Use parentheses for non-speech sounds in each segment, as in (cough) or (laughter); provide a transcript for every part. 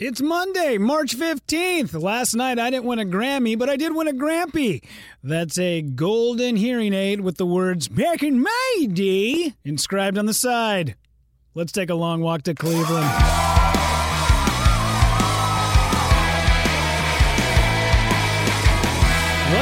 It's Monday, March 15th. Last night I didn't win a Grammy, but I did win a Grampy. That's a golden hearing aid with the words back in my day inscribed on the side. Let's take a long walk to Cleveland.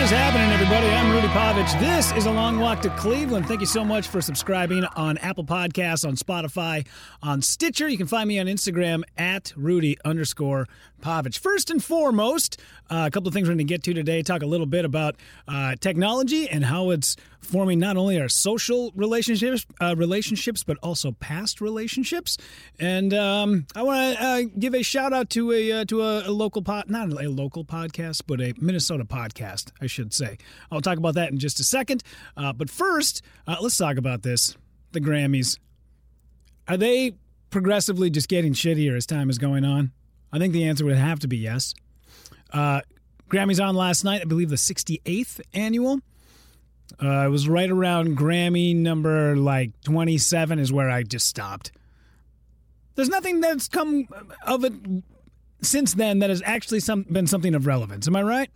What is happening, everybody? I'm Rudy Pavich. This is a long walk to Cleveland. Thank you so much for subscribing on Apple Podcasts, on Spotify, on Stitcher. You can find me on Instagram at Rudy underscore Pavich. First and foremost, uh, a couple of things we're going to get to today. Talk a little bit about uh, technology and how it's forming not only our social relationships, uh, relationships, but also past relationships. And um, I want to uh, give a shout out to a uh, to a, a local pod, not a local podcast, but a Minnesota podcast, I should say. I'll talk about that in just a second. Uh, but first, let's talk about this: the Grammys. Are they progressively just getting shittier as time is going on? I think the answer would have to be yes. Uh, Grammys on last night, I believe the 68th annual. Uh, it was right around Grammy number like 27 is where I just stopped. There's nothing that's come of it since then that has actually some, been something of relevance. Am I right?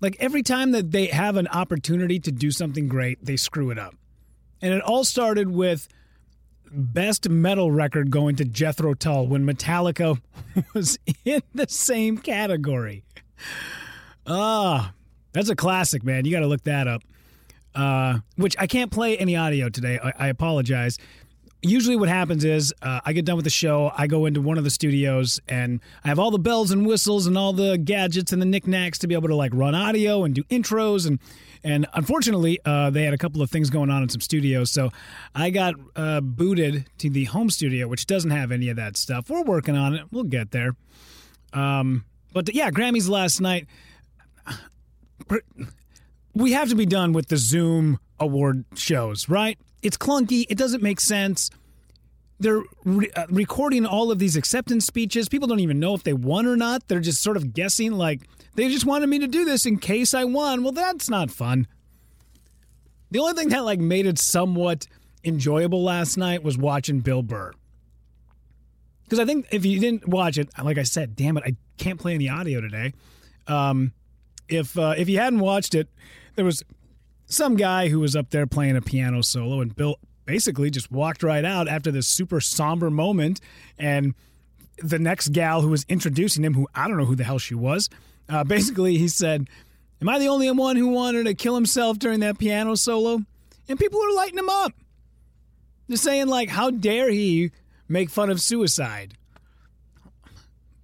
Like every time that they have an opportunity to do something great, they screw it up. And it all started with best metal record going to Jethro Tull when Metallica (laughs) was in the same category. Ah, that's a classic, man. You got to look that up. Uh, which I can't play any audio today. I, I apologize. Usually, what happens is uh, I get done with the show, I go into one of the studios, and I have all the bells and whistles and all the gadgets and the knickknacks to be able to like run audio and do intros and and unfortunately, uh, they had a couple of things going on in some studios. So I got uh, booted to the home studio, which doesn't have any of that stuff. We're working on it. We'll get there. Um, but yeah, Grammys last night. We have to be done with the Zoom award shows, right? It's clunky. It doesn't make sense. They're re- uh, recording all of these acceptance speeches. People don't even know if they won or not. They're just sort of guessing, like, they just wanted me to do this in case I won. Well, that's not fun. The only thing that like made it somewhat enjoyable last night was watching Bill Burr. Because I think if you didn't watch it, like I said, damn it, I can't play any audio today. Um, if uh, if you hadn't watched it, there was some guy who was up there playing a piano solo, and Bill basically just walked right out after this super somber moment, and the next gal who was introducing him, who I don't know who the hell she was, uh, basically, he said, Am I the only one who wanted to kill himself during that piano solo? And people are lighting him up. They're saying, like, how dare he make fun of suicide?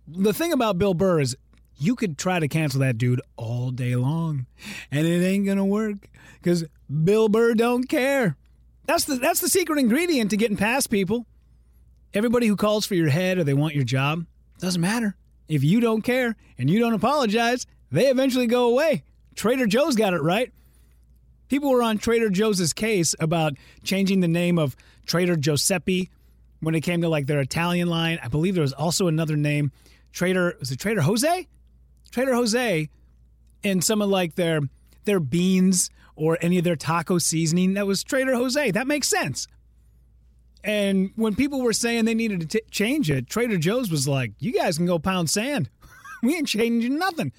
The thing about Bill Burr is you could try to cancel that dude all day long, and it ain't gonna work because Bill Burr don't care. That's the that's the secret ingredient to getting past people. Everybody who calls for your head or they want your job doesn't matter. If you don't care and you don't apologize, they eventually go away. Trader Joe's got it right. People were on Trader Joe's case about changing the name of Trader Giuseppe when it came to like their Italian line. I believe there was also another name, Trader was it Trader Jose? Trader Jose in some of like their their beans or any of their taco seasoning. That was Trader Jose. That makes sense. And when people were saying they needed to t- change it, Trader Joe's was like, "You guys can go pound sand. (laughs) we ain't changing nothing."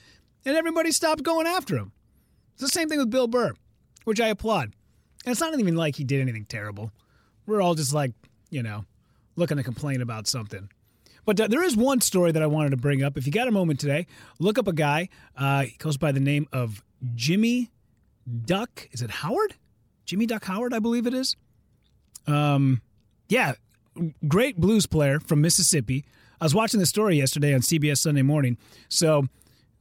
And everybody stopped going after him. It's the same thing with Bill Burr, which I applaud. And it's not even like he did anything terrible. We're all just like, you know, looking to complain about something. But uh, there is one story that I wanted to bring up. If you got a moment today, look up a guy. Uh, he goes by the name of Jimmy Duck. Is it Howard? Jimmy Duck Howard, I believe it is. Um, yeah, great blues player from Mississippi. I was watching the story yesterday on CBS Sunday Morning. So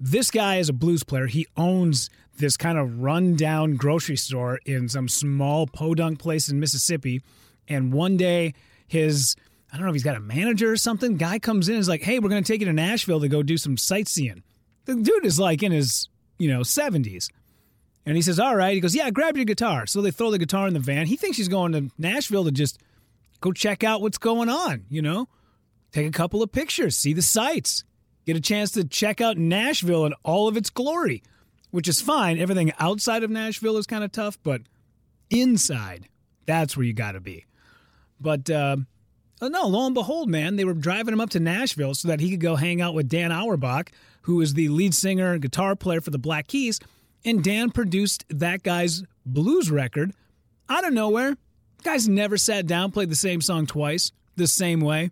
this guy is a blues player. He owns this kind of rundown grocery store in some small podunk place in Mississippi. And one day his I don't know if he's got a manager or something. Guy comes in and is like, hey, we're going to take you to Nashville to go do some sightseeing. The dude is like in his, you know, 70s. And he says, all right. He goes, yeah, grab your guitar. So they throw the guitar in the van. He thinks he's going to Nashville to just go check out what's going on, you know? Take a couple of pictures, see the sights, get a chance to check out Nashville in all of its glory, which is fine. Everything outside of Nashville is kind of tough, but inside, that's where you got to be. But uh, oh, no, lo and behold, man, they were driving him up to Nashville so that he could go hang out with Dan Auerbach, who is the lead singer and guitar player for the Black Keys. And Dan produced that guy's blues record out of nowhere. Guys never sat down, played the same song twice, the same way.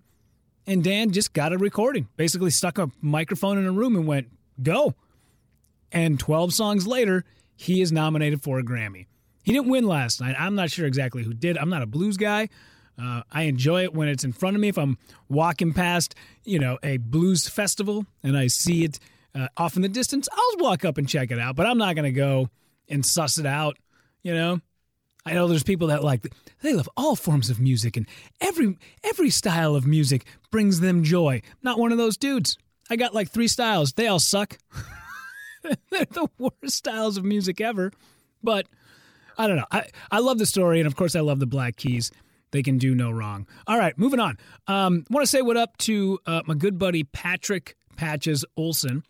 And Dan just got a recording, basically stuck a microphone in a room and went, go. And 12 songs later, he is nominated for a Grammy. He didn't win last night. I'm not sure exactly who did. I'm not a blues guy. Uh, I enjoy it when it's in front of me. If I'm walking past, you know, a blues festival and I see it uh, off in the distance, I'll walk up and check it out. But I'm not going to go and suss it out. You know, I know there's people that like they love all forms of music and every every style of music brings them joy. Not one of those dudes. I got like three styles. They all suck. (laughs) They're the worst styles of music ever. But I don't know. I, I love the story, and of course, I love the Black Keys. They can do no wrong. All right, moving on. Um, want to say what up to uh, my good buddy Patrick Patches Olson.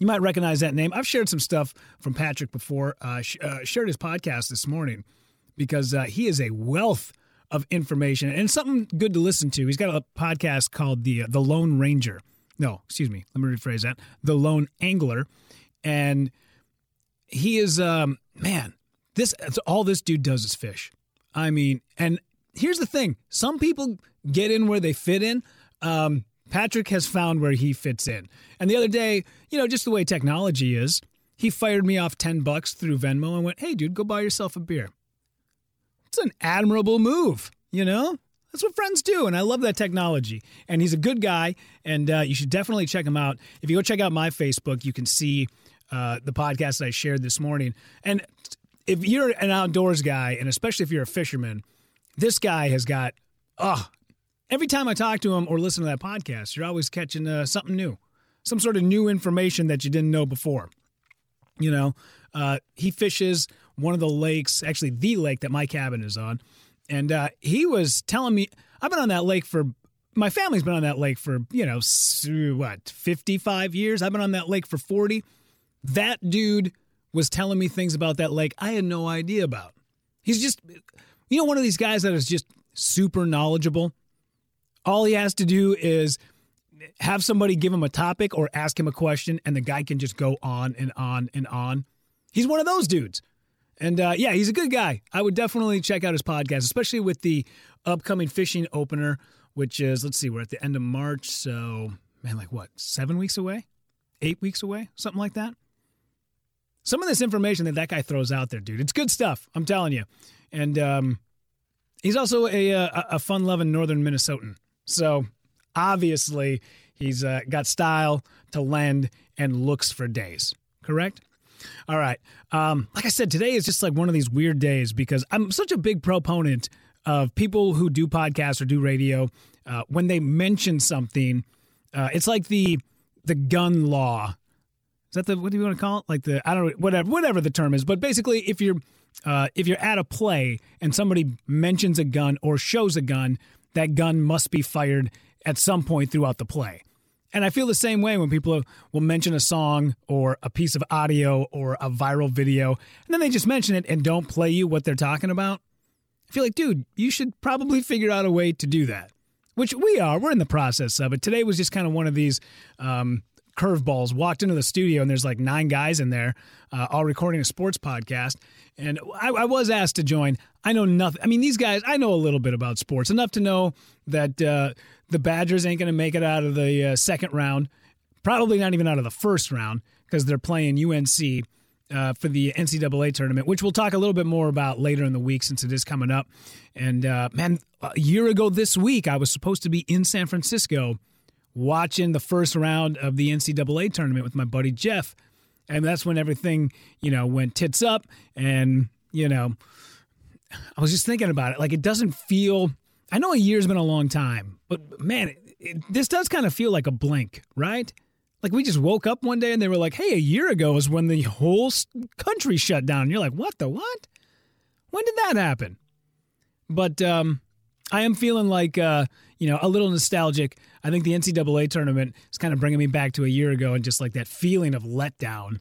You might recognize that name. I've shared some stuff from Patrick before. Uh, sh- uh, shared his podcast this morning because uh, he is a wealth of information and something good to listen to. He's got a podcast called the the Lone Ranger. No, excuse me. Let me rephrase that. The Lone Angler, and he is um, man. This all this dude does is fish. I mean, and here's the thing: some people get in where they fit in. Um, Patrick has found where he fits in. And the other day, you know, just the way technology is, he fired me off 10 bucks through Venmo and went, hey, dude, go buy yourself a beer. It's an admirable move, you know? That's what friends do. And I love that technology. And he's a good guy. And uh, you should definitely check him out. If you go check out my Facebook, you can see uh, the podcast that I shared this morning. And if you're an outdoors guy, and especially if you're a fisherman, this guy has got, oh, every time I talk to him or listen to that podcast, you're always catching uh, something new, some sort of new information that you didn't know before. You know, uh, he fishes one of the lakes, actually the lake that my cabin is on, and uh, he was telling me I've been on that lake for my family's been on that lake for you know what 55 years. I've been on that lake for 40. That dude was telling me things about that lake I had no idea about. He's just, you know, one of these guys that is just super knowledgeable. All he has to do is have somebody give him a topic or ask him a question, and the guy can just go on and on and on. He's one of those dudes. And uh, yeah, he's a good guy. I would definitely check out his podcast, especially with the upcoming fishing opener, which is, let's see, we're at the end of March. So, man, like what, seven weeks away? Eight weeks away? Something like that? Some of this information that that guy throws out there, dude, it's good stuff. I'm telling you. And um, he's also a, a, a fun loving Northern Minnesotan. So obviously, he's uh, got style to lend and looks for days. Correct? All right. Um, like I said, today is just like one of these weird days because I'm such a big proponent of people who do podcasts or do radio. Uh, when they mention something, uh, it's like the the gun law. Is that the what do you want to call it? Like the I don't know whatever whatever the term is. But basically, if you're uh, if you're at a play and somebody mentions a gun or shows a gun, that gun must be fired at some point throughout the play. And I feel the same way when people will mention a song or a piece of audio or a viral video, and then they just mention it and don't play you what they're talking about. I feel like, dude, you should probably figure out a way to do that, which we are. We're in the process of it. Today was just kind of one of these um, curveballs. Walked into the studio and there's like nine guys in there, uh, all recording a sports podcast. And I, I, was asked to join. I know nothing. I mean, these guys, I know a little bit about sports, enough to know that uh, the Badgers ain't going to make it out of the uh, second round, probably not even out of the first round because they're playing UNC. Uh, for the NCAA tournament, which we'll talk a little bit more about later in the week since it is coming up. And uh, man, a year ago this week, I was supposed to be in San Francisco watching the first round of the NCAA tournament with my buddy Jeff. And that's when everything, you know, went tits up. And, you know, I was just thinking about it. Like, it doesn't feel I know a year's been a long time, but man, it, it, this does kind of feel like a blink, right? Like we just woke up one day and they were like, "Hey, a year ago is when the whole country shut down." And you're like, "What the what? When did that happen?" But um, I am feeling like uh, you know a little nostalgic. I think the NCAA tournament is kind of bringing me back to a year ago and just like that feeling of letdown.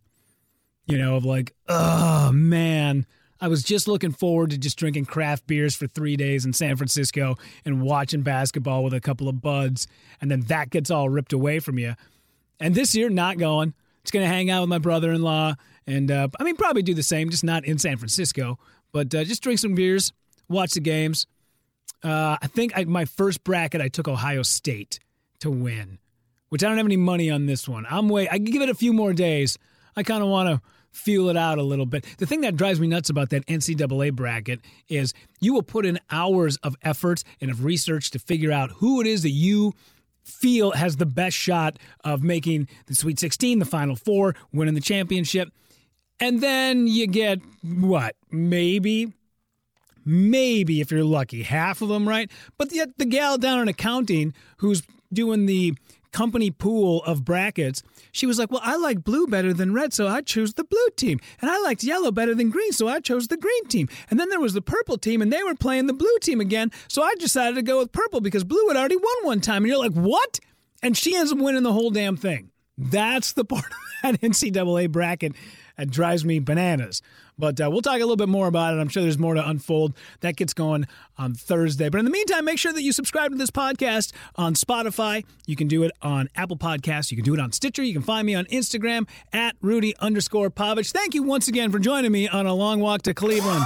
You know, of like, oh man, I was just looking forward to just drinking craft beers for three days in San Francisco and watching basketball with a couple of buds, and then that gets all ripped away from you. And this year, not going. Just going to hang out with my brother in law. And uh, I mean, probably do the same, just not in San Francisco, but uh, just drink some beers, watch the games. Uh, I think I, my first bracket, I took Ohio State to win, which I don't have any money on this one. I'm way, I can give it a few more days. I kind of want to feel it out a little bit. The thing that drives me nuts about that NCAA bracket is you will put in hours of effort and of research to figure out who it is that you feel has the best shot of making the Sweet 16, the Final Four, winning the championship. And then you get what? Maybe, maybe if you're lucky, half of them right. But yet the gal down in accounting who's doing the company pool of brackets, she was like, Well, I like blue better than red, so I chose the blue team. And I liked yellow better than green, so I chose the green team. And then there was the purple team, and they were playing the blue team again, so I decided to go with purple because blue had already won one time. And you're like, What? And she ends up winning the whole damn thing. That's the part (laughs) of that NCAA bracket that drives me bananas. But uh, we'll talk a little bit more about it. I'm sure there's more to unfold. That gets going on Thursday. But in the meantime, make sure that you subscribe to this podcast on Spotify. You can do it on Apple Podcasts. You can do it on Stitcher. You can find me on Instagram at Rudy underscore Pavich. Thank you once again for joining me on a long walk to Cleveland.